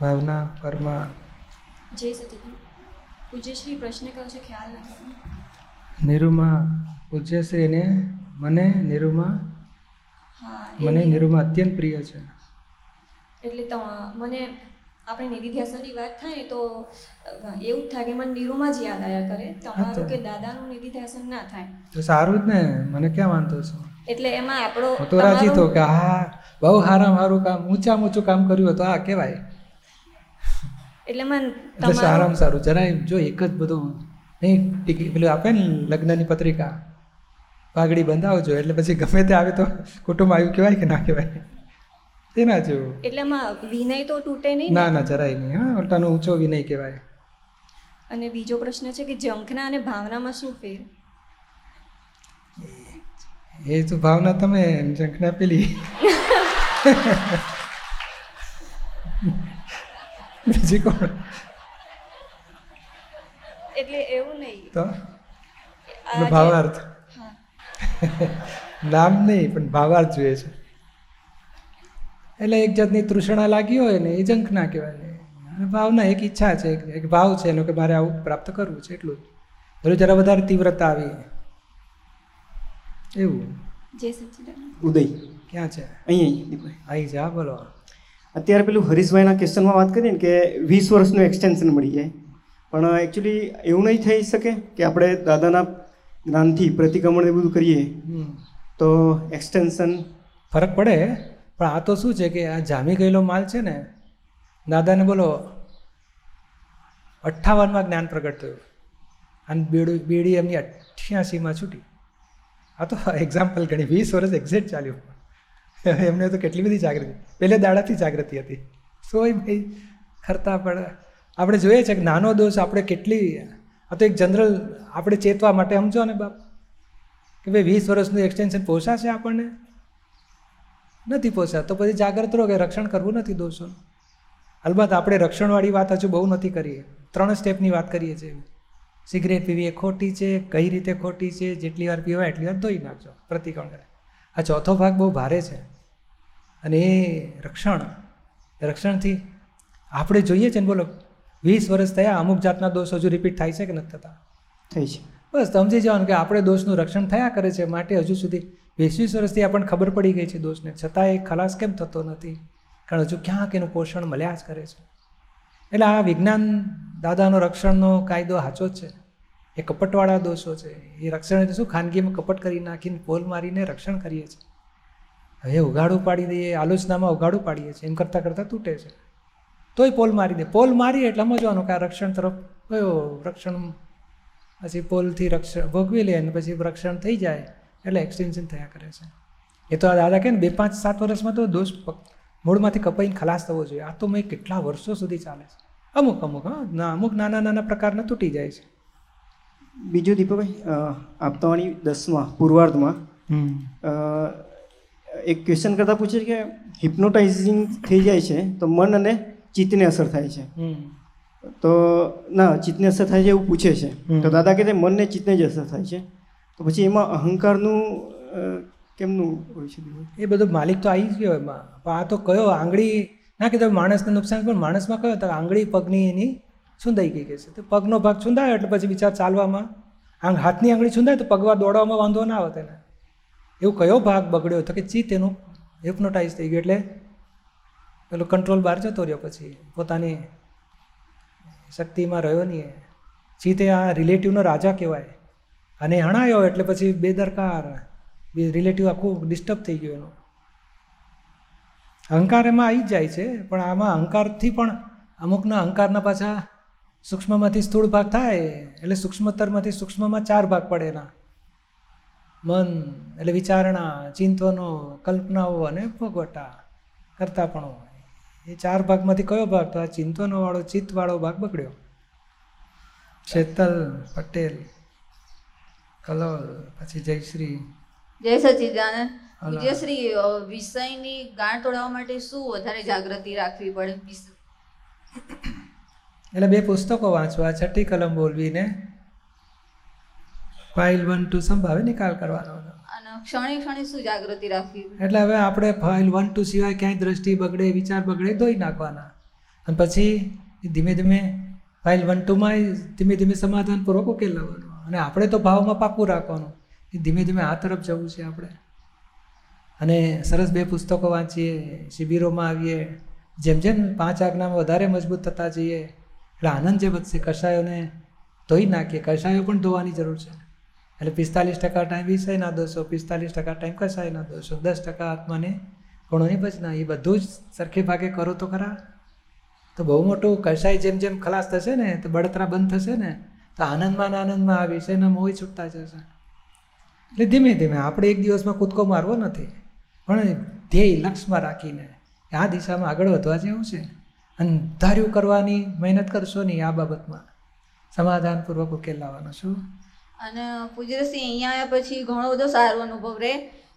ભાવના પરમા જય સચિદાન પૂજ્યશ્રી પ્રશ્ન કયો છે ખ્યાલ નથી નિરૂમા પૂજ્યશ્રીને મને નિરૂમા હા મને નિરૂમા અત્યંત પ્રિય છે. એટલે તો મને આપણે નિધિધ્યાસનની વાત થાય તો એવું જ થાય કે મને નીરુમાં જ યાદ આવ્યા કરે. તમારું કે દાદાનું નિધિધ્યાસન ના થાય. તો સારું જ ને મને ક્યાં વાંધો છો? એટલે એમાં આપણો તો રાજી તો કે હા બહુ સારામાં સારું કામ ઊંચા ઊંચું કામ કર્યું હતું. આ કહેવાય. એટલે મને એટલે સારામાં સારું. જરાય જો એક જ બધું નહીં ટીકી પેલું આપે ને લગ્નની પત્રિકા. પાઘડી બંધાવજો એટલે પછી ગમે તે આવે તો કુટુંબ આવ્યું કહેવાય કે ના કહેવાય? તેના જેવું. એટલે વિનય તો તૂટે નહીં ના ના જરાય નહીં. હા ઉલટાનો ઊંચો વિનય કહેવાય. અને બીજો પ્રશ્ન છે કે જંખના અને ભાવનામાં શું ફેર? એ તો ભાવના તમે જંખના પેલી. બીજી કોણ? એટલે એવું નહીં. તો? ભાવાર્થ. નામ નહીં પણ ભાવાર્થ જોઈએ છે. એટલે એક જાતની તૃષ્ણા લાગી હોય ને એ ઝંખના કહેવાય. અને ભાવના એક ઈચ્છા છે એક- ભાવ છે એનો કે મારે આવું પ્રાપ્ત કરવું છે એટલું જ. ભલે જરા વધારે તીવ્રતા આવી. એવું. જય ઉદય. ક્યાં છે? અહીંયા દીપભાઈ આવી જા બોલો. અત્યારે પેલું હરીશભાઈના ક્વેશ્ચનમાં વાત કરીએ ને કે વીસ વર્ષનું એક્સટેન્શન મળી જાય. પણ એકચ્યુઅલી એવું નહીં થઈ શકે કે આપણે દાદાના જ્ઞાનથી પ્રતિક્રમણ એ બધું કરીએ. તો એક્સટેન્શન ફરક પડે પણ આ તો શું છે કે આ જામી ગયેલો માલ છે ને દાદાને બોલો અઠ્ઠાવનમાં જ્ઞાન પ્રગટ થયું. અને બેડી બેડી એમની અઠ્યાસીમાં છૂટી. આ તો એક્ઝામ્પલ ગણી વીસ વર્ષ એક્ઝેક્ટ ચાલ્યું. એમને તો કેટલી બધી જાગૃતિ. પહેલે દાડાથી જાગૃતિ હતી. સોય ભાઈ ખરતા પડે આપણે જોઈએ છે કે નાનો દોષ આપણે કેટલી, આ તો એક જનરલ આપણે ચેતવા માટે સમજો ને બાપ. કે ભાઈ વીસ વર્ષનું એક્સટેન્શન પોસાશે આપણને? નથી પોસા તો પછી જાગૃત રહો કે રક્ષણ કરવું નથી દોષોનું. અલબત્ત આપણે રક્ષણવાળી વાત હજુ બહુ નથી કરીએ. ત્રણ સ્ટેપની વાત કરીએ છીએ. સિગરેટ પીવી એ ખોટી છે, કઈ રીતે ખોટી છે, જેટલી વાર પીવાય એટલી વાર ધોઈ નાખજો. પ્રતિકોણ કરે. આ ચોથો ભાગ બહુ ભારે છે. અને એ રક્ષણ રક્ષણથી આપણે જોઈએ છે ને બોલો વીસ વર્ષ થયા અમુક જાતના દોષ હજુ રિપીટ થાય છે કે નથી થતા? થઈ છે. બસ સમજી જવાનું કે આપણે દોષનું રક્ષણ થયા કરે છે માટે હજુ સુધી વીસ વીસ વર્ષથી આપણને ખબર પડી ગઈ છે દોષને. છતાં એ ખલાસ કેમ થતો નથી? કારણ હજુ ક્યાંક એનું પોષણ મળ્યા જ કરે છે. એટલે આ વિજ્ઞાન દાદાનો રક્ષણનો કાયદો સાચો જ છે. એ કપટવાળા દોષો છે. એ રક્ષણ એટલે શું ખાનગીમાં કપટ કરી નાખીને પોલ મારીને રક્ષણ કરીએ છીએ. હવે ઉઘાડું પાડી દઈએ આલોચનામાં ઉઘાડું પાડીએ છીએ એમ કરતાં કરતાં તૂટે છે. તોય પોલ મારી દે. પોલ મારીએ એટલે સમજવાનું કે આ રક્ષણ તરફ કયો રક્ષણ પછી પોલથી રક્ષણ ભોગવી લે અને પછી રક્ષણ થઈ જાય એટલે એક્સટેન્શન થયા કરે છે. એ તો આ દાદા કે ને બે પાંચ સાત વર્ષમાં તો દોષ મૂળમાંથી કપાઈને ખલાસ થવો જોઈએ. આ તો મેં કેટલા વર્ષો સુધી ચાલે છે. અમુક અમુક હા ના અમુક નાના નાના પ્રકારના તૂટી જાય છે. બીજું દીપકભાઈ આપતાવાણી દસમાં પૂર્વાર્ધમાં એક ક્વેશ્ચન કરતાં પૂછે છે કે હિપ્નોટાઇઝિંગ થઈ જાય છે તો મન અને ચિત્તને અસર થાય છે. તો ના ચિત્તને અસર થાય છે એવું પૂછે છે. તો દાદા કે મનને ચિત્તને જ અસર થાય છે. તો પછી એમાં અહંકારનું કેમનું હોય છે એ બધો માલિક તો આવી જ ગયો એમાં. પણ આ તો કયો આંગળી ના કીધું માણસને નુકસાન પણ માણસમાં કયો તો આંગળી પગની એની છુંદાઈ ગઈ છે. તો પગનો ભાગ છુંદાયો એટલે પછી બિચાર ચાલવામાં. આંગ હાથની આંગળી છુંદાય તો પગવા દોડવામાં વાંધો ના આવે તેને. એવું કયો ભાગ બગડ્યો તો કે ચિત્ત એનું હિપ્નોટાઇઝ થઈ ગયું એટલે પેલો કંટ્રોલ બહાર જતો રહ્યો પછી પોતાની શક્તિમાં રહ્યો નહીં. ચિત્ત આ રિલેટિવનો રાજા કહેવાય. અને હણાયો એટલે પછી બેદરકાર રિલેટિવ આખું ડિસ્ટર્બ થઈ ગયું એનું. અહંકાર એમાં આવી જ જાય છે, પણ આમાં અહંકારથી પણ અમુકના અહંકારના પાછા સૂક્ષ્મમાંથી સ્થૂળ ભાગ થાય, એટલે સૂક્ષ્મતરમાંથી સૂક્ષ્મમાં ચાર ભાગ પડે એના. મન એટલે વિચારણા ચિંતનો કલ્પનાઓ અને ભોગવટા કરતા પણ એ ચાર ભાગમાંથી કયો ભાગ? તો આ ચિંતનો વાળો ચિત્તવાળો ભાગ બગડ્યો. શેતલ પટેલ કલોલ પછી જયશ્રી. જય સચિદાનંદ. વિજયશ્રી અ, વિષયની ગાંઠ તોડવા માટે શું વધારે જાગૃતિ રાખવી પડે? એટલે બે પુસ્તકો વાંચવા છઠ્ઠી કલમ બોલવીને ફાઇલ વન ટુ સંભાવે નિકાલ કરવાનો ક્ષણે ક્ષણે શું જાગૃતિ રાખવી? એટલે હવે આપણે ફાઇલ વન ટુ સિવાય ક્યાંય દ્રષ્ટિ બગડે વિચાર બગડે ધોઈ નાખવાના. અને પછી એ ધીમે ધીમે ફાઇલ વન ટુમાં ધીમે ધીમે સમાધાન પૂર્વક ઉકેલ લાવવાનો. અને આપણે તો ભાવમાં પાકું રાખવાનું. એ ધીમે ધીમે આ તરફ જવું છે આપણે. અને સરસ બે પુસ્તકો વાંચીએ શિબિરોમાં આવીએ. જેમ જેમ પાંચ આજ્ઞામાં વધારે મજબૂત થતા જઈએ એટલે આનંદ જે વધશે કષાયોને ધોઈ નાખીએ. કષાયો પણ ધોવાની જરૂર છે. એટલે પિસ્તાલીસ ટકા ટાઈમ વિષયના દોષો પિસ્તાલીસ ટકા ટાઈમ કષાયના દોષો દસ ટકા આત્માને ગુણોની ભજના એ બધું જ સરખે ભાગે કરો તો ખરા. તો બહુ મોટું કસાય જેમ જેમ ખલાસ થશે ને, તો બળતરા બંધ થશે ને, તો આનંદમાં ને આનંદમાં આ વિષયના મોહ છૂટતા જશે. એટલે ધીમે ધીમે આપણે એક દિવસમાં કૂદકો મારવો નથી. પણ ધ્યેય લક્ષમાં રાખીને આ દિશામાં આગળ વધવા જેવું છે. અને ધાર્યું કરવાની મહેનત કરશો નહીં આ બાબતમાં. સમાધાનપૂર્વક ઉકેલ લાવવાનો શું અને પૂજ્યસિંહ અહીંયા આવ્યા પછી ઘણો બધો સારો અનુભવ રહે.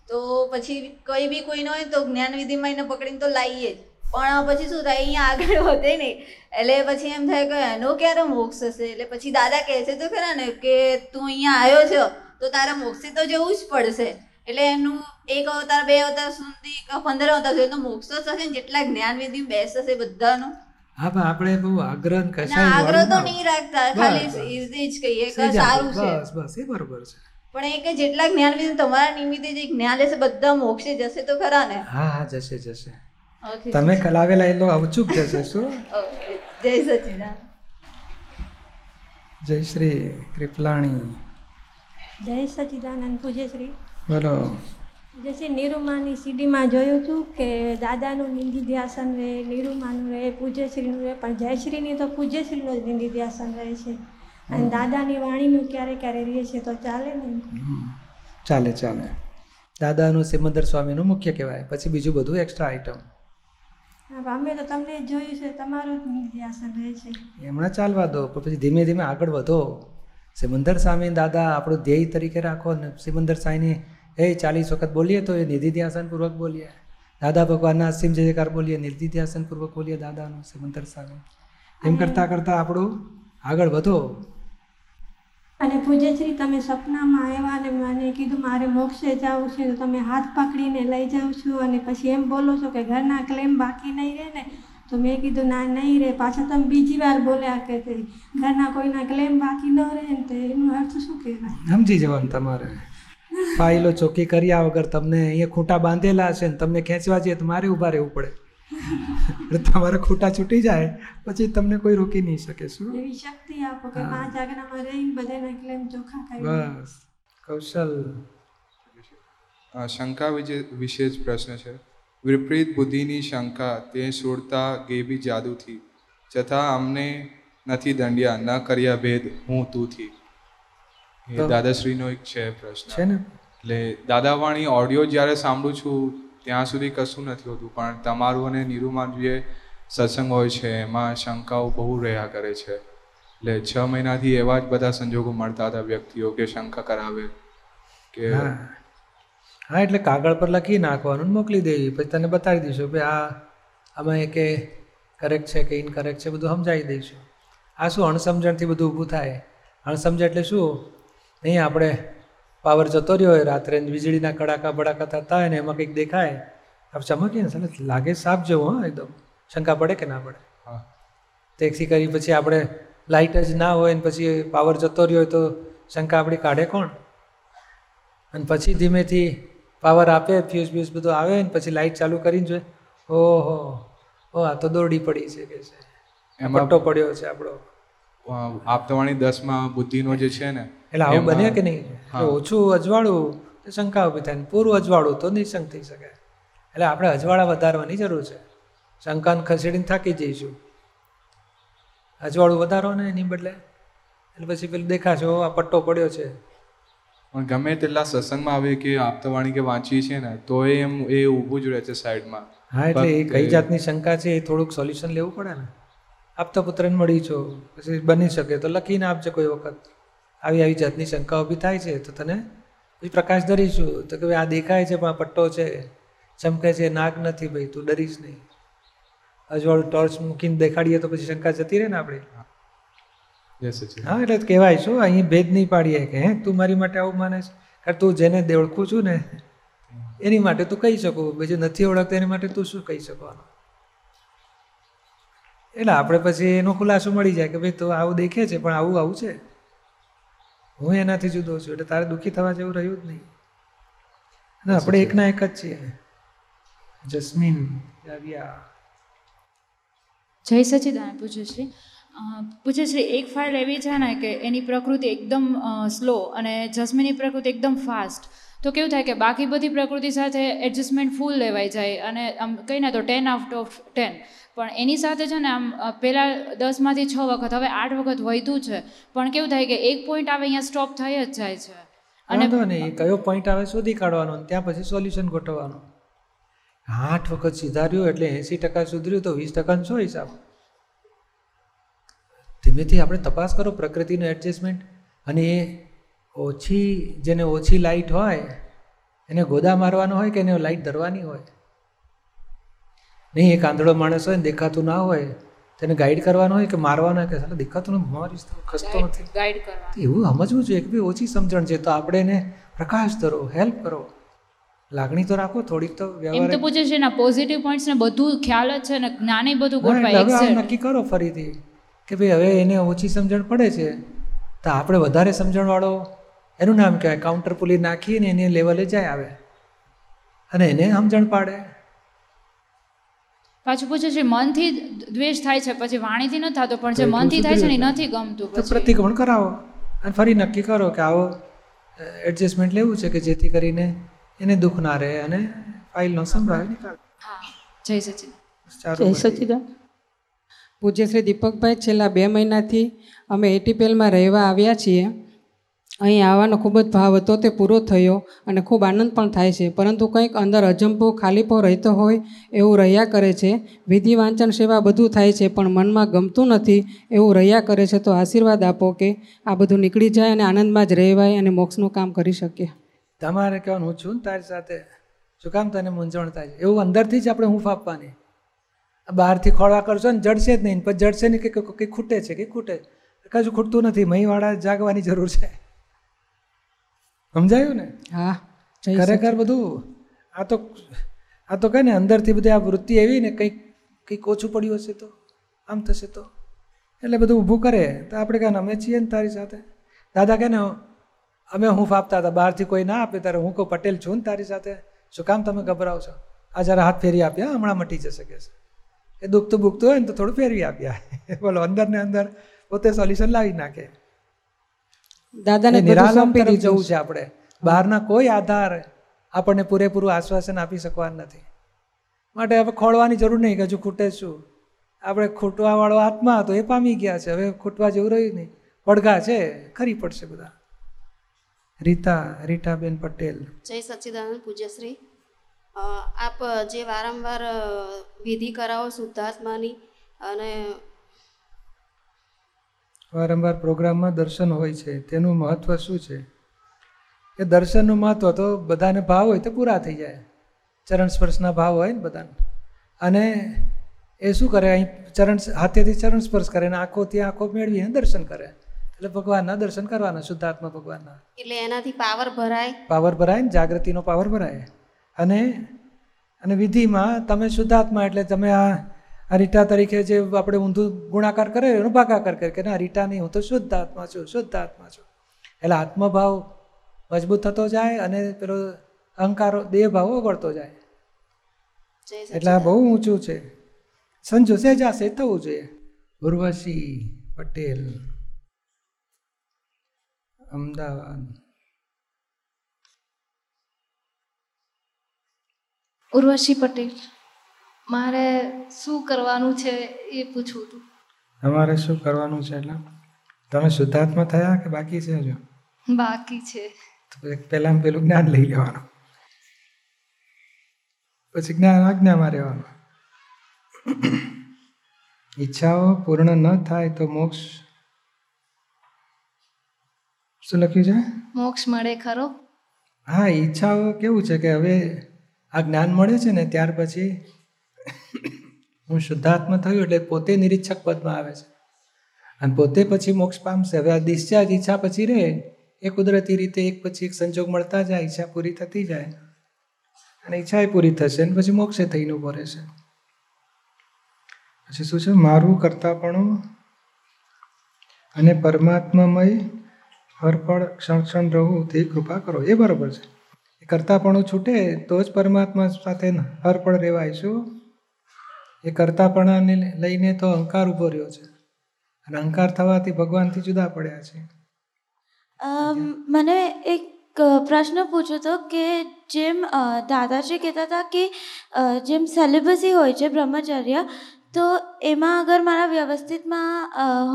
તો પછી કઈ બી કોઈનો હોય તો જ્ઞાનવિધિમાં એને પકડીને તો લાવીએ જ. પણ પછી શું થાય, અહીંયા આગળ વધે નહીં. એટલે પછી એમ થાય કે એનો ક્યારે મોક્ષ હશે? એટલે પછી દાદા કહે છે તો ખરા ને કે તું અહીંયા આવ્યો છો તો તારે મોક્ષે તો જવું જ પડશે. એટલે એનું એક અવતાર, બે અવતાર સુધી પંદર અવતાર સુધી તો મોક્ષ થશે ને? જેટલા જ્ઞાનવિધિ બેસશે બધાનું. હા પણ આપણે બહુ આગ્રહ ને કશાય આગ્રહ તો નહીં રાખતા. ખાલી બસ. જ કહીએ કે સારું છે. બસ બસ એ બરોબર છે. પણ એ કે જેટલા જ્ઞાન વિશે તમારા નિમિત્તે જે જ્ઞાન લેશે બધા મોક્ષે જશે તો ખરા ને? હા હા જશે જશે. તમે કલાવેલા એ લો અવચૂક જશે શું. જય સચિદાન. જય શ્રી કૃપલાણી. જય સચિદાનંદ પૂજ્યશ્રી બોલો. પૂજ્યશ્રી નિરૂમાની સીડીમાં જોયું હતું કે દાદાનું નિંદી ધ્યાસન રહે નિરૂમાનું રહે પૂજ્યશ્રીનું રહે પણ જયશ્રીની તો પૂજ્યશ્રીનું જ નિંદી ધ્યાસન રહે છે. અને દાદાની વાણીનું ક્યારે ક્યારે રહે છે તો ચાલે ને. ચાલે ચાલે. દાદાનું સિમંદર સ્વામીનું મુખ્ય કહેવાય. પછી બીજું બધું એક્સ્ટ્રા આઈટમ અમે તો તમને જ જોયું છે તમારું જ નિંદી રહે છે. એમણે ચાલવા દો પણ પછી ધીમે ધીમે આગળ વધો. સિમંદર સ્વામી દાદા આપણું ધ્યેય તરીકે રાખો ને સિમંદર સાંઈની એ ચાલીસ વખત બોલીએ તો એ નિધિધ્યાસનપૂર્વક બોલીએ. દાદા ભગવાનના અસીમ જયકાર બોલીએ નિર્ધિધ્યાસનપૂર્વક બોલીએ દાદાનું સિમંદર સાગર. એમ કરતાં કરતાં આપણું આગળ વધો. અને પૂજ્યશ્રી તમે સપનામાં આવ્યા અને મને કીધું મારે મોક્ષે જવું છે તો તમે હાથ પકડીને લઈ જાઓ છો. અને પછી એમ બોલો છો કે ઘરના ક્લેમ બાકી નહીં રહે ને? તો મેં કીધું ના નહીં રહે. પાછા તમે બીજી વાર બોલ્યા કે ઘરના કોઈના ક્લેમ બાકી ન રહે ને? તો એનો અર્થ શું કહેવાય? સમજી જવાનું તમારે. ફાઇલો ચોખ્ખી કર્યા વગર તમને અહીંયા ખૂંટા બાંધેલા હશે ને તમને ખેંચવા જઈએ તો મારે ઊભા રહેવું પડે. તમારા ખૂંટા છૂટી જાય પછી તમને કોઈ રોકી નહીં શકે શું? એવી શક્તિ આપો કે પાંચ આજ્ઞામાં રહીને બધાને ક્લેમ ચોખ્ખા કરી બસ. કૌશલ. શંકા વિજે વિશે જ પ્રશ્ન છે. વિપરીત બુદ્ધિની શંકા તે સુરતા ગેબી જાદુથી. છતાં અમને નથી દંડ્યા ન કર્યા ભેદ હું તુંથી એ દાદાશ્રીનો એક છે પ્રશ્ન. છે ને? એટલે દાદાવાણી ઓડિયો જ્યારે સાંભળું છું ત્યાં સુધી કશું નથી હોતું પણ તમારું અને નિરૂમાન જે સત્સંગ હોય છે એમાં શંકાઓ બહુ રહ્યા કરે છે. એટલે છ મહિનાથી એવા જ બધા સંજોગો મળતા હતા વ્યક્તિઓ કે શંકા કરાવે કે હા. હા એટલે કાગળ પર લખી નાખવાનું મોકલી દેવી પછી તને બતાવી દઈશું કે આ અમે કે કરેક્ટ છે કે ઇનકરેક્ટ છે બધું સમજાવી દઈશું. આ શું અણસમજણથી બધું ઊભું થાય? અણસમજણ એટલે શું? નહીં આપણે પાવર જતો રહ્યો હોય રાત્રે વીજળીના કડાકા બડાકા થતા હોય ને એમાં કંઈક દેખાય આપ ચમકીએ ને સરસ લાગે સાપ જેવો હા એકદમ. શંકા પડે કે ના પડે? હા. ટેક્સી કરી પછી આપણે લાઇટ જ ના હોય ને પછી પાવર જતો રહ્યો હોય તો શંકા આપણી કાઢે કોણ? અને પછી ધીમેથી પાવર આપે ફ્યુઝ બ્યુઝ બધું આવે ને પછી લાઇટ ચાલુ કરીને જોઈએ. ઓહો ઓ આ તો દોરડી પડી છે કે છે. પટ્ટો પડ્યો છે આપણો. આપતાવાણી દસમાં બુદ્ધિનો જે છે ને એટલે આવું બને કે નહીં? ઓછું અજવાળું તો શંકા ઊભી થાય પૂરું અજવાળું તો નિસંગ થઈ શકે. એટલે આપણે અજવાળા વધારવાની જરૂર છે. શંકાને ખસેડીને થાકી જઈશું. અજવાળું વધારો ને એની બદલે. એટલે પછી પેલું દેખાશે આ પટ્ટો પડ્યો છે. પણ ગમે તેટલા સત્સંગમાં આવે કે આપતાવાણી કે વાંચીએ છીએ ને તો એમ એ ઊભું જ રહે છે સાઈડમાં. હા એટલે એ કઈ જાતની શંકા છે એ થોડુંક સોલ્યુશન લેવું પડે ને. આપતા પુત્રને મળી છો. પછી બની શકે તો લખીને આપજે કોઈ વખત. આવી આવી જાતની શંકા ઊભી થાય છે તો તને પછી પ્રકાશ ધરીશું. તો કે ભાઈ આ દેખાય છે પણ આ પટ્ટો છે. ચમકે છે નાક નથી ભાઈ તું ડરીશ નહીં. અજવાળું ટોર્ચ મૂકીને દેખાડીએ તો પછી શંકા જતી રહે ને આપણે? હા એટલે કહેવાય શું? અહીં ભેદ નહીં પાડીએ કે હે તું મારી માટે આવું માને છે? કારણ તું જેને દે- ઓળખું છું ને એની માટે તું કહી શકું. બીજું નથી ઓળખતો એની માટે તું શું કહી શકવાનું? એટલે આપણે પછી એનો ખુલાસો મળી જાય કે ભાઈ તો આવું દેખે છે પણ આવું આવું છે. હું એનાથી જુદો છું એટલે તારે દુઃખી થવા જેવું રહ્યું જ નહીં. અને આપણે એકના એક જ છીએ. જસ્મીન જય સચિદાન પૂજ્યશ્રી પૂછે પૂજ્યશ્રી એક ફાઇલ એવી છે ને કે એની પ્રકૃતિ એકદમ સ્લો અને જસ્મીનની પ્રકૃતિ એકદમ ફાસ્ટ. તો કેવું થાય કે બાકી બધી પ્રકૃતિ સાથે એડજસ્ટમેન્ટ ફૂલ લેવાઈ જાય અને આમ કહીને તો ટેન આઉટ ઓફ ટેન પણ એની સાથે છે ને આમ પહેલાં દસમાંથી છ વખત, હવે આઠ વખત વધ્યું છે. પણ કેવું થાય કે એક પોઈન્ટ આવે અહીંયા સ્ટોપ થઈ જ જાય છે. અને વાંધો નહીં કયો પોઈન્ટ આવે શોધી કાઢવાનો ત્યાં પછી સોલ્યુશન ગોઠવવાનું. આઠ વખત સુધાર્યું એટલે એંસી ટકા સુધર્યું તો વીસ ટકાનો શું હિસાબ? ધીમેથી આપણે તપાસ કરો પ્રકૃતિનું એડજસ્ટમેન્ટ અને એ ઓછી, જેને ઓછી લાઇટ હોય, એને ગોદા મારવાનો હોય કે એને લાઇટ ધરવાની હોય? નહીં એક આંધળો માણસ હોય દેખાતું ના હોય તેને ગાઈડ કરવાનો હોય કે મારવાનો કે સાલા દેખાતું નથી મારી ખસતો નથી. ગાઈડ કરવા એવું સમજવું જોઈએ કે ભાઈ ઓછી સમજણ છે તો આપણે એને પ્રકાશ ધરો હેલ્પ કરો. લાગણી તો રાખો થોડીક તો એમ તો પૂછે છે ના પોઝિટિવ પોઈન્ટ્સ ને બધું ખ્યાલ જ છે ને જ્ઞાને બધું ગોઠવાય હવે નક્કી કરો ફરીથી કે ભાઈ હવે એને ઓછી સમજણ પડે છે. તો આપણે વધારે સમજણવાળો એનું નામ કહેવાય કાઉન્ટર પુલી નાખીને એને લેવલે જાય આવે. અને એને સમજણ પાડે. પાછું પૂછે છે મનથી દ્વેષ થાય છે પછી વાણીથી નથી થતો પણ જે મનથી થાય છે ને એ નથી ગમતું તો પ્રતિક્રમણ કરાવો. અને ફરી નક્કી કરો કે આવો એડજસ્ટમેન્ટ લેવું છે કે જેથી કરીને એને દુઃખ ના રહે અને ફાઇલનો સંભળાય જય સચિન જય. સચિદાન. પૂજ્ય શ્રી દીપકભાઈ છેલ્લા બે મહિનાથી અમે એટીપીએલમાં રહેવા આવ્યા છીએ. અહીં આવવાનો ખૂબ જ ભાવ હતો, તે પૂરો થયો અને ખૂબ આનંદ પણ થાય છે. પરંતુ કંઈક અંદર અજંપો, ખાલીપો રહેતો હોય એવું રહ્યા કરે છે. વિધિ, વાંચન, સેવા બધું થાય છે, પણ મનમાં ગમતું નથી એવું રહ્યા કરે છે. તો આશીર્વાદ આપો કે આ બધું નીકળી જાય અને આનંદમાં જ રહેવાય અને મોક્ષનું કામ કરી શકીએ. તમારે કહેવાનું, હું છું ને તારી સાથે? શું કામ તને મૂંઝવણ થાય છે? એવું અંદરથી જ આપણે હૂંફ આપવાની. બહારથી ખોળવા કરશો ને જડશે જ નહીં પછી જડશે નહીં કે કંઈક ખૂટે છે કે ખૂટે. કશું ખૂટતું નથી, મહીવાળા જાગવાની જરૂર છે. સમજાયું ને? હા ખરેખર બધું આ તો આ તો કહે ને અંદરથી બધી આ વૃત્તિ એવી ને કંઈક કંઈક ઓછું પડ્યું હશે તો આમ થશે તો. એટલે બધું ઊભું કરે તો આપણે કહે અમે છીએ ને તારી સાથે. દાદા કહે ને અમે હું ફાપતા હતા બહારથી કોઈ ના આપે ત્યારે હું કહું પટેલ છું ને તારી સાથે. શું કામ તમે ગભરાવ છો? આ જરા હાથ ફેરી આપ્યા હમણાં મટી જશે કે છે. એ દુખતું બુખતું હોય ને તો થોડું ફેરવી આપ્યા બોલો અંદર ને અંદર પોતે સોલ્યુશન લાવી નાખે. દાદાને નિરાલંબી તરફ જવું છે આપણે. બહારના કોઈ આધાર આપણને પૂરેપૂરું આશ્વાસન આપી શકવાના નથી. માટે હવે ખોળવાની જરૂર નહીં કે હજુ ખૂટે શું. આપણે ખૂટવાવાળો આત્મા હતો એ પામી ગયા છે. હવે ખૂટવા જેવું રહ્યું નહીં. પડઘા છે. ખરી પડશે બધા. રીતા રીટાબેન પટેલ. જય સચ્ચિદાનંદ પૂજ્યશ્રી. આપ જે વારંવાર વિધિ કરાવો શુદ્ધાત્માની અને વારંવાર પ્રોગ્રામમાં દર્શન હોય છે તેનું મહત્ત્વ શું છે? કે દર્શનનું મહત્ત્વ તો બધાને ભાવ હોય તો પૂરા થઈ જાય. ચરણ સ્પર્શના ભાવ હોય ને બધાને. અને એ શું કરે? અહીં ચરણ હાથેથી ચરણ સ્પર્શ કરે ને આંખોથી આંખો મેળવીને દર્શન કરે. એટલે ભગવાનના દર્શન કરવાના શુદ્ધાત્મા ભગવાનના. એટલે એનાથી પાવર ભરાય? પાવર ભરાય ને જાગૃતિનો પાવર ભરાય. અને અને વિધિમાં તમે શુદ્ધાત્મા એટલે તમે આ આ રીટા તરીકે જે આપણે ઊંધું ગુણાકાર કરે એનો ભાગાકાર કરે કે ના રીટા નહીં હું તો શુદ્ધ આત્મા છું શુદ્ધ આત્મા છું. એટલે આત્મભાવ મજબૂત થતો જાય અને પેલો અહંકારો દેહભાવ ઓગળતો જાય. એટલે આ બહુ ઊંચું છે. સંજો સહેજાશે થવું જોઈએ. ઉર્વશી પટેલ. અમદાવાદ. ઉર્વશી પટેલ. મારે શું કરવાનું છે એ પૂછવું હતું. તમારે શું કરવાનું છે એટલે? તમે શુદ્ધાત્મા થયા કે બાકી છે હજુ? બાકી છે. તો પહેલાં પેલું જ્ઞાન લઈ લેવાનું. પછી જ્ઞાન આજ્ઞામાં રહેવાનું. ઈચ્છાઓ પૂર્ણ ન થાય તો મોક્ષ. શું લખ્યું છે? મોક્ષ મળે ખરો? હા ઈચ્છાઓ કેવું છે કે હવે આ જ્ઞાન મળે છે ને ત્યાર પછી હું શુદ્ધાત્મા થયું એટલે પોતે નિરીક્ષક પદમાં આવે છે. અને પોતે પછી મોક્ષ પામશે. હવે આ ડિસ્ચાર્જ ઈચ્છા પછી રહે. એ કુદરતી રીતે એક પછી એક સંજોગ મળતા જાય, ઈચ્છા પૂરી થતી જાય. અને ઈચ્છા એ પૂરી થશે અને પછી મોક્ષે થઈને ઊભો રહેશે. પછી શું છે? મારું કરતાપણું અને પરમાત્મામય હરપળ ક્ષણ ક્ષણ રહું તે કૃપા કરો. એ બરાબર છે. કરતાપણું છૂટે તો જ પરમાત્મા સાથે હરપળ રહેવાય શું? એ કરતાપણાને લઈને તો અહંકાર ઊભો રહ્યો છે. અને અહંકાર થવાથી ભગવાનથી જુદા પડ્યા છે. મને એક પ્રશ્ન પૂછ્યો હતો કે જેમ દાદાજી કહેતા હતા કે જેમ સેલિબસી હોય છે બ્રહ્મચર્ય, તો એમાં અગર મારા વ્યવસ્થિતમાં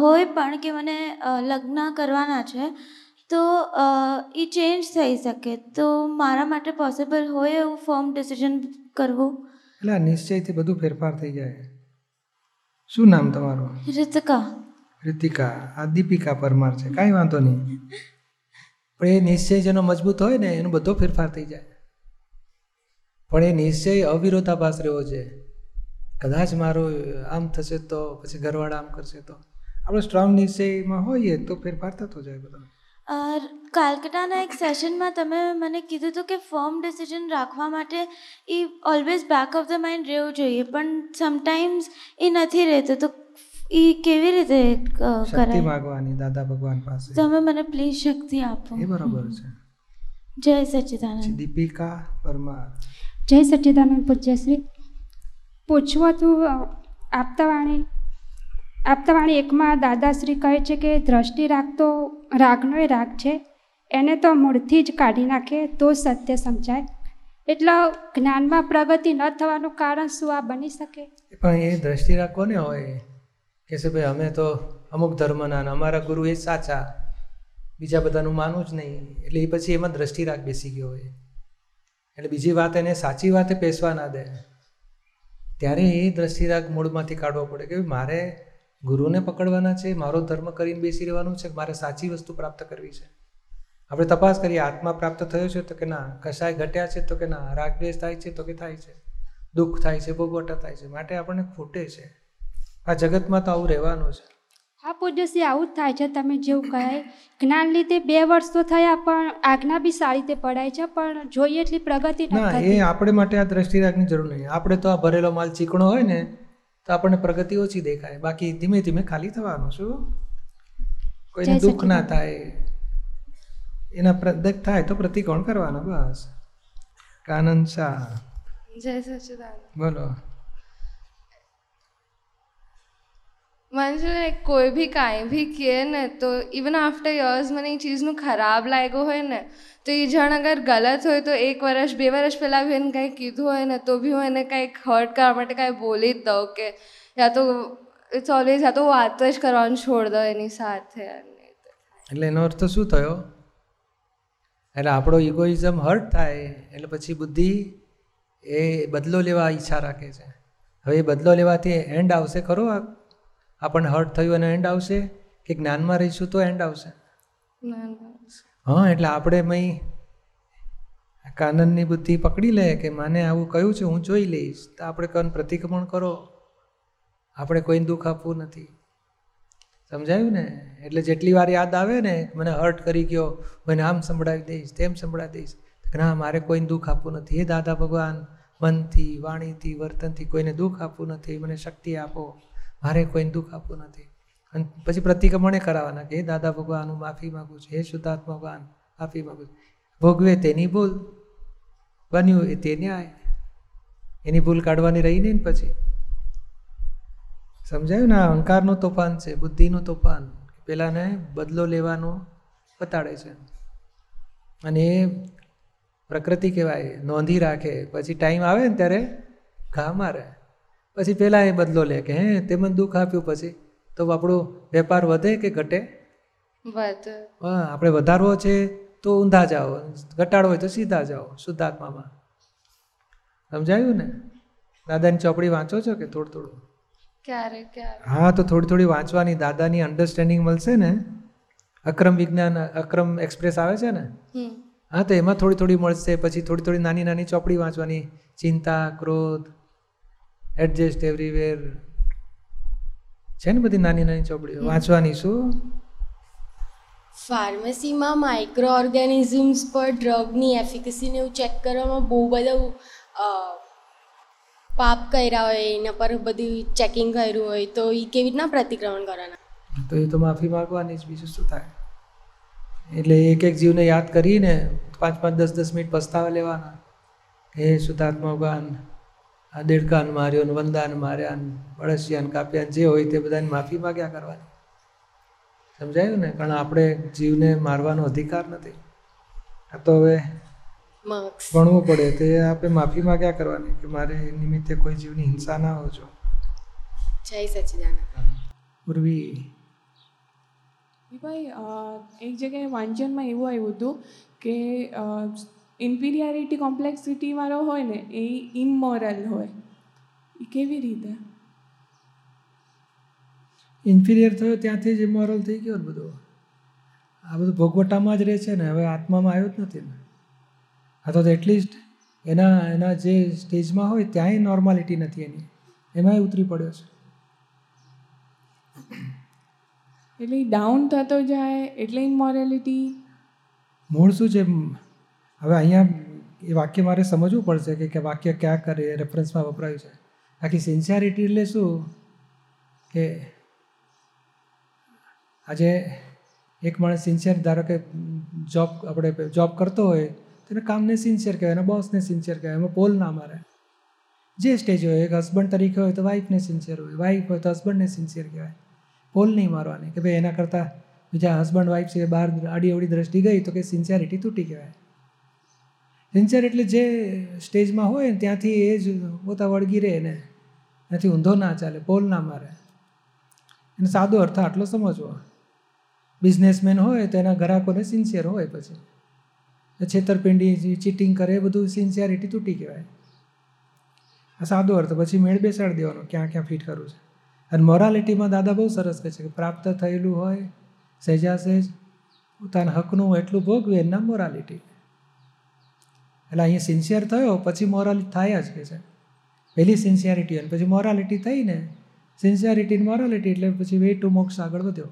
હોય પણ કે મને લગ્ન કરવાના છે, તો એ ચેન્જ થઈ શકે. તો મારા માટે પોસિબલ હોય એવું ફોર્મ ડિસિઝન કરવું? એટલે આ નિશ્ચયથી બધું ફેરફાર થઈ જાય શું નામ તમારું? રીતિકા. રીતિકા આ દીપિકા પરમાર છે. કાંઈ વાંધો નહીં. પણ એ નિશ્ચય જેનો મજબૂત હોય ને એનો બધો ફેરફાર થઈ જાય. પણ એ નિશ્ચય અવિરોધાભાસ રહ્યો છે. કદાચ મારો આમ થશે તો પછી ઘરવાળા આમ કરશે તો. આપણે સ્ટ્રોંગ નિશ્ચયમાં હોઈએ તો ફેરફાર થતો જાય બધો કાલકટાના એક સેશનમાં તમે મને કીધું હતું કે ફર્મ ડિસિઝન રાખવા માટે એ always back of the mind રહેવું જોઈએ પણ સમટાઈમ્સ એ નથી રહેતું. તો એ કેવી રીતે શક્તિ કરાય? માગવાની દાદા ભગવાન પાસે. તમે મને પ્લીઝ શક્તિ આપો. એ બરાબર છે. જય સચ્ચિદાનંદ. દીપિકા પરમાર. જય સચ્ચિદાનંદ પૂજ્યશ્રી પૂછવા તો આપતા આપતાવાણી આપતાવાણી એકમાં દાદાશ્રી કહે છે કે દ્રષ્ટિ રાખતો રાગનો એ રાગ છે. એને તો મૂળથી જ કાઢી નાખે તો સત્ય સમજાય. એટલે જ્ઞાનમાં પ્રગતિ ન થવાનું કારણ શું આ બની શકે? પણ એ દ્રષ્ટિ રાખવાની હોય? કે છે ભાઈ અમે તો અમુક ધર્મના અમારા ગુરુ એ સાચા, બીજા બધાનું માનવું જ નહીં. એટલે એ પછી એમાં દ્રષ્ટિ રાખ બેસી ગયો હોય. એટલે બીજી વાત એને સાચી વાતે પેસવા ના દે. ત્યારે એ દ્રષ્ટિ રાગ મૂળમાંથી કાઢવો પડે કે મારે ગુરુને પકડવાના છે મારો ધર્મ કરીને બેસી રહેવાનું છે મારે સાચી વસ્તુ પ્રાપ્ત કરવી છે. આપણે તપાસ કરીએ આત્મા પ્રાપ્ત થયો છે તો કે ના? કશાય ઘટ્યા છે તો કે ના? રાગ દ્વેષ થાય છે તો કે થાય છે? દુઃખ થાય છે ભોગવટા થાય છે માટે આપણને ખૂટે છે. આ જગતમાં તો આવું રહેવાનું છે. હા પૂજ્યશ્રી આવું જ થાય છે તમે જેવું કહે. જ્ઞાન લીધે બે વર્ષ તો થયા પણ આજ્ઞા બી સારી રીતે પડાય છે પણ જોઈએ એટલી પ્રગતિ ના એ આપણે માટે આ દ્રષ્ટિ રાખની જરૂર નહીં. આપણે તો આ ભરેલો માલ ચીકણો હોય ને તો આપણને પ્રગતિ ઓછી દેખાય. બાકી ધીમે ધીમે ખાલી થવાનું શું કોઈને દુઃખ ના થાય એના પ્રદક થાય તો પ્રતિકોણ કરવાનો બસ. કાનંદ શાહ. જય સચિદાન બોલો. મને છે ને કોઈ બી કાંઈ બી કહે ને તો ઇવન આફ્ટર યર્સ મને એ ચીઝનું ખરાબ લાગ્યું હોય ને તો એ જણ અગર ગલત હોય તો એક વર્ષ બે વર્ષ પહેલાં બી એને કંઈ કીધું હોય ને તો બી હું એને કંઈક હર્ટ કરવા માટે કાંઈ બોલી જ દઉં કે યા તો ઇટ્સ ઓલવેઝ યા તો વાત જ કરવાનું છોડ દો એની સાથે એટલે એનો અર્થ શું થયો? એટલે આપણો ઇગોઇઝમ હર્ટ થાય, એટલે પછી બુદ્ધિ એ બદલો લેવા ઈચ્છા રાખે છે. હવે એ બદલો લેવાથી એન્ડ આવશે ખરો આ? આપણને હર્ટ થયું અને એન્ડ આવશે કે જ્ઞાનમાં રહીશું તો એન્ડ આવશે? હા એટલે આપણે મય કાનનની બુદ્ધિ પકડી લે કે મને આવું કહ્યું છે હું જોઈ લઈશ. તો આપણે કન પ્રતિક્રમણ કરો. આપણે કોઈને દુઃખ આપવું નથી. સમજાયું ને? એટલે જેટલી વાર યાદ આવે ને મને હર્ટ કરી ગયો મને આમ સંભળાવી દઈશ તેમ સંભળાવી દઈશ. ના મારે કોઈને દુઃખ આપવું નથી. હે દાદા ભગવાન મનથી વાણીથી વર્તનથી કોઈને દુઃખ આપવું નથી. મને શક્તિ આપો. મારે કોઈને દુઃખ આપવું નથી. અને પછી પ્રતિક્રમણે કરાવવાના કે, હે દાદા ભગવાન, હું માફી માગું છું. હે શુદ્ધાત્મા ભગવાન, માફી માગું છું. ભોગવે તેની ભૂલ. બન્યું એ તે ન્યાય. એની ભૂલ કાઢવાની રહી નહીં ને પછી. સમજાયું ને? અહંકારનું તોફાન છે, બુદ્ધિનું તોફાન. પેલાને બદલો લેવાનો બતાડે છે. અને એ પ્રકૃતિ કહેવાય, નોંધી રાખે. પછી ટાઈમ આવે ને ત્યારે ઘા મારે. પછી પેલા એ બદલો લે કે હે તે મને દુઃખ આપ્યું પછી. તો આપણો વેપાર વધે કે ઘટે? હા આપણે વધારવો છે તો ઊંધા જાઓ. ઘટાડવો હોય તો સીધા જાઓ શુદ્ધાત્મામાં સમજાયું ને? દાદાની ચોપડી વાંચો છો કે થોડું થોડું? ક્યારે ક્યારે? હા તો થોડી થોડી વાંચવાની દાદાની અન્ડરસ્ટેન્ડિંગ મળશે ને? અક્રમ વિજ્ઞાન અક્રમ એક્સપ્રેસ આવે છે ને? હા તો એમાં થોડી થોડી મળશે. પછી થોડી થોડી નાની નાની ચોપડી વાંચવાની. ચિંતા ક્રોધ એડજસ્ટ એવરીવેર છે ને બધી નાની નાની ચોપડીઓ? વાંચવાની શું? ફાર્મસીમાં માઇક્રો ઓર્ગેનિઝમ્સ પર ડ્રગની એફિકસીને એવું ચેક કરવામાં બહુ બધા પાપ કર્યા હોય એના પર બધું ચેકિંગ કર્યું હોય તો એ કેવી રીતના પ્રતિક્રમણ કરવાના? તો એ તો માફી માગવાની જ બીજું શું થાય? એટલે એક એક જીવને યાદ કરીને પાંચ પાંચ દસ દસ મિનિટ પસ્તાવા લેવાના. હે શુદ્ધાત્મા ભગવાન. આ દેડકાન માર્યો ને વંદાન માર્યા ને બળસિયાન કાપ્યા જે હોય તે બધાને માફી માગ્યા કરવાની. સમજાયું ને? કારણ આપણે જીવને મારવાનો અધિકાર નથી. આ તો હવે ભણવું પડે તે આપણે માફી માગ્યા કરવાની કે મારે એ નિમિત્તે કોઈ જીવની હિંસા ના હોજો જય સચિદાનંદ. પૂર્વી ભાઈ એક જગ્યાએ વાંચનમાં એવું આવ્યું હતું કે ઇન્ફિરિયારિટી કોમ્પ્લેક્સિટીવાળો હોય ને એ ઇમોરલ હોય. એ કેવી રીતે? ઇન્ફિરિયર થયો ત્યાંથી જ ઇમોરલ થઈ ગયો ને બધું. આ બધું ભોગવટામાં જ રહે છે ને હવે આત્મામાં આવ્યો જ નથી ને. આ તો એટલીસ્ટ એના એના જે સ્ટેજમાં હોય ત્યાંય નોર્માલિટી નથી એની. એમાંય ઉતરી પડ્યો છે. એટલે ડાઉન થતો જાય એટલે ઇમોરેલિટી મૂળ શું છે? હવે અહીંયા એ વાક્ય મારે સમજવું પડશે કે કે વાક્ય ક્યાં કરે રેફરન્સમાં વપરાયું છે. આખી સિન્સિયરિટી એટલે શું? કે આજે એક માણસ સિન્સિયર ધારો કે જોબ આપણે જોબ કરતો હોય તેને કામને સિન્સિયર કહેવાય, એના બોસને સિન્સિયર કહેવાય, એમાં પોલ ના મારે. જે સ્ટેજ હોય, એક હસબન્ડ તરીકે હોય તો વાઈફને સિન્સિયર હોય વાઈફ હોય તો હસબન્ડને સિન્સિયર કહેવાય. પોલ નહીં મારવાની, કે ભાઈ એના કરતાં બીજા હસબન્ડ વાઈફ છે, બહાર આડી અવડી દ્રષ્ટિ ગઈ તો કે સિન્સિયરિટી તૂટી કહેવાય. સિન્સિયર એટલે જે સ્ટેજમાં હોય ને ત્યાંથી એ જ પોતા વળગી રહે ને. ત્યાંથી ઊંધો ના ચાલે પોલ ના મારે. એને સાદો અર્થ આટલો સમજવો. બિઝનેસમેન હોય તો એના ગ્રાહકોને સિન્સિયર હોય પછી. છેતરપિંડી ચીટિંગ કરે, એ બધું સિન્સિયરિટી તૂટી કહેવાય. આ સાદો અર્થ, પછી મેળ બેસાડી દેવાનો, ક્યાં ક્યાં ફિટ કરવું છે. અને મોરાલિટીમાં દાદા બહુ સરસ કહે છે કે પ્રાપ્ત થયેલું હોય સહેજા સહેજ પોતાના હકનું એટલું ભોગવે એના મોરાલિટી એટલે અહીંયા સિન્સિયર થયો, પછી મોરલ થાય જ કે છે. પહેલી સિન્સિયરિટી અને પછી મોરાલિટી થઈને સિન્સિયરિટી મોરાલિટી એટલે પછી વે ટુ મોક્ષ આગળ વધ્યો.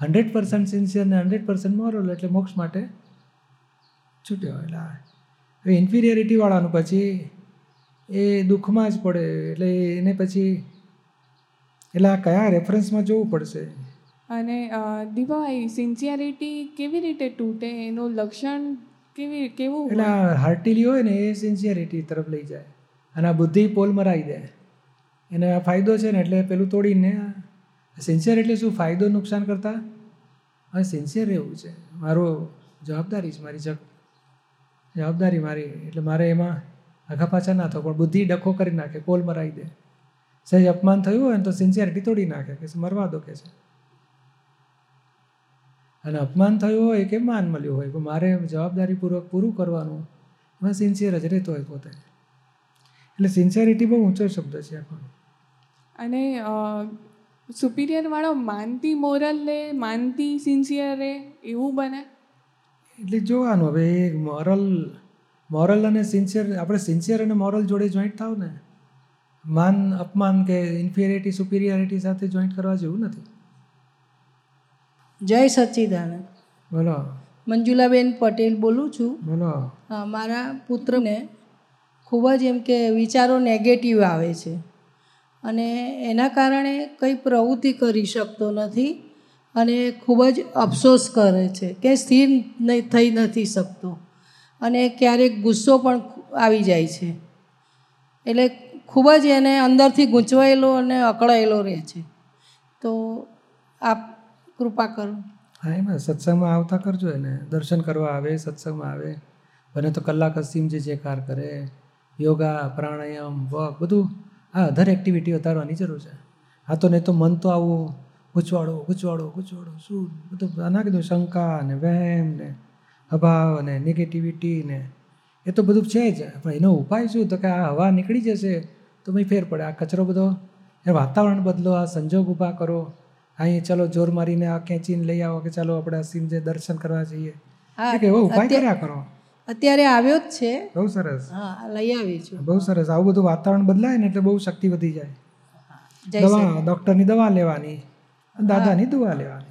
હંડ્રેડ પર્સન્ટ સિન્સિયર ને હંડ્રેડ પર્સન્ટ મોરલ એટલે મોક્ષ માટે છૂટ્યો. એટલે હવે ઇન્ફિરિયરિટીવાળાનું પછી એ દુઃખમાં જ પડે. એટલે એને પછી એટલે આ કયા રેફરન્સમાં જોવું પડશે? અને દીવાઈ સિન્સિયરિટી કેવી રીતે તૂટે? એનું લક્ષણ કેવી કેવું એટલે? આ હાર્ટીલી હોય ને એ સિન્સિયરિટી તરફ લઈ જાય. અને આ બુદ્ધિ પોલ મરાઈ દે. એને આ ફાયદો છે ને એટલે પેલું તોડીને સિન્સિયર એટલે શું? ફાયદો નુકસાન કરતા? હવે સિન્સિયર રહેવું છે. મારો જવાબદારી છે મારી જગ જવાબદારી મારી. એટલે મારે એમાં આઘા પાછા ના થવું પણ બુદ્ધિ ડખો કરી નાખે પોલ મરાઈ દે. સહેજ અપમાન થયું હોય ને તો સિન્સિયરિટી તોડી નાખે કે મરવા દો કે છે. અને અપમાન થયું હોય કે માન મળ્યું હોય પણ મારે જવાબદારીપૂર્વક પૂરું કરવાનું એમાં સિન્સિયર જ રહેતો હોય પોતે. એટલે સિન્સિયરિટી બહુ ઊંચો શબ્દ છે આખો અને સુપિરિયર વાળો માનતી મોરલ લે માનતી સિન્સિયર રે એવું બને? એટલે જોવાનું હવે એ મોરલ મોરલ અને સિન્સિયર આપણે સિન્સિયર અને મોરલ જોડે જોઈન્ટ થાવ ને? માન અપમાન કે ઇન્ફિરિયરિટી સુપિરિયરિટી સાથે જોઈન્ટ કરવા જેવું નથી. જય સચ્ચિદાનંદ. બોલો. મંજુલાબેન પટેલ બોલું છું. બોલો. હા, મારા પુત્રને ખૂબ જ એમ કે વિચારો નેગેટિવ આવે છે. અને એના કારણે કંઈ પ્રવૃત્તિ કરી શકતો નથી અને ખૂબ જ અફસોસ કરે છે કે સ્થિર થઈ નથી શકતો. અને ક્યારેક ગુસ્સો પણ આવી જાય છે. એટલે ખૂબ જ એને અંદરથી ગૂંચવાયેલો અને અકળાયેલો રહે છે. તો આપ કૃપા કરો. હા, એમાં સત્સંગમાં આવતા કરજો એને. દર્શન કરવા આવે, સત્સંગમાં આવે. બને તો કલાક અસીમ જે જે કાર કરે. યોગા, પ્રાણાયામ, વોક, બધું. આ અધર એક્ટિવિટી વધારવાની જરૂર છે. હા, તો નહીં તો મન તો આવું ગૂંચવાડો ગૂંચવાડો ગૂંચવાડો શું? બધું ના કીધું શંકા ને વહેમ ને અભાવ ને નેગેટિવિટી ને. એ તો બધું છે જ. પણ એનો ઉપાય શું? તો કે આ હવા નીકળી જશે તો ભાઈ ફેર પડે. આ કચરો બધો, એ વાતાવરણ બદલો, આ સંજોગ ઊભા કરો. અહીં ચલો જોર મારીને આ ખેંચીને લઈ આવો કે ચાલો આપણે અસીમ જે દર્શન કરવા જઈએ. એવો ઉપાય અત્યારે- કર્યા કરો. અત્યારે આવ્યો જ છે. બહુ સરસ. હા લઈ આવી છું. બહુ સરસ. આવું બધું વાતાવરણ બદલાય ને એટલે બહુ શક્તિ વધી જાય. દવા ડોક્ટરની દવા લેવાની દાદાની દુવા લેવાની.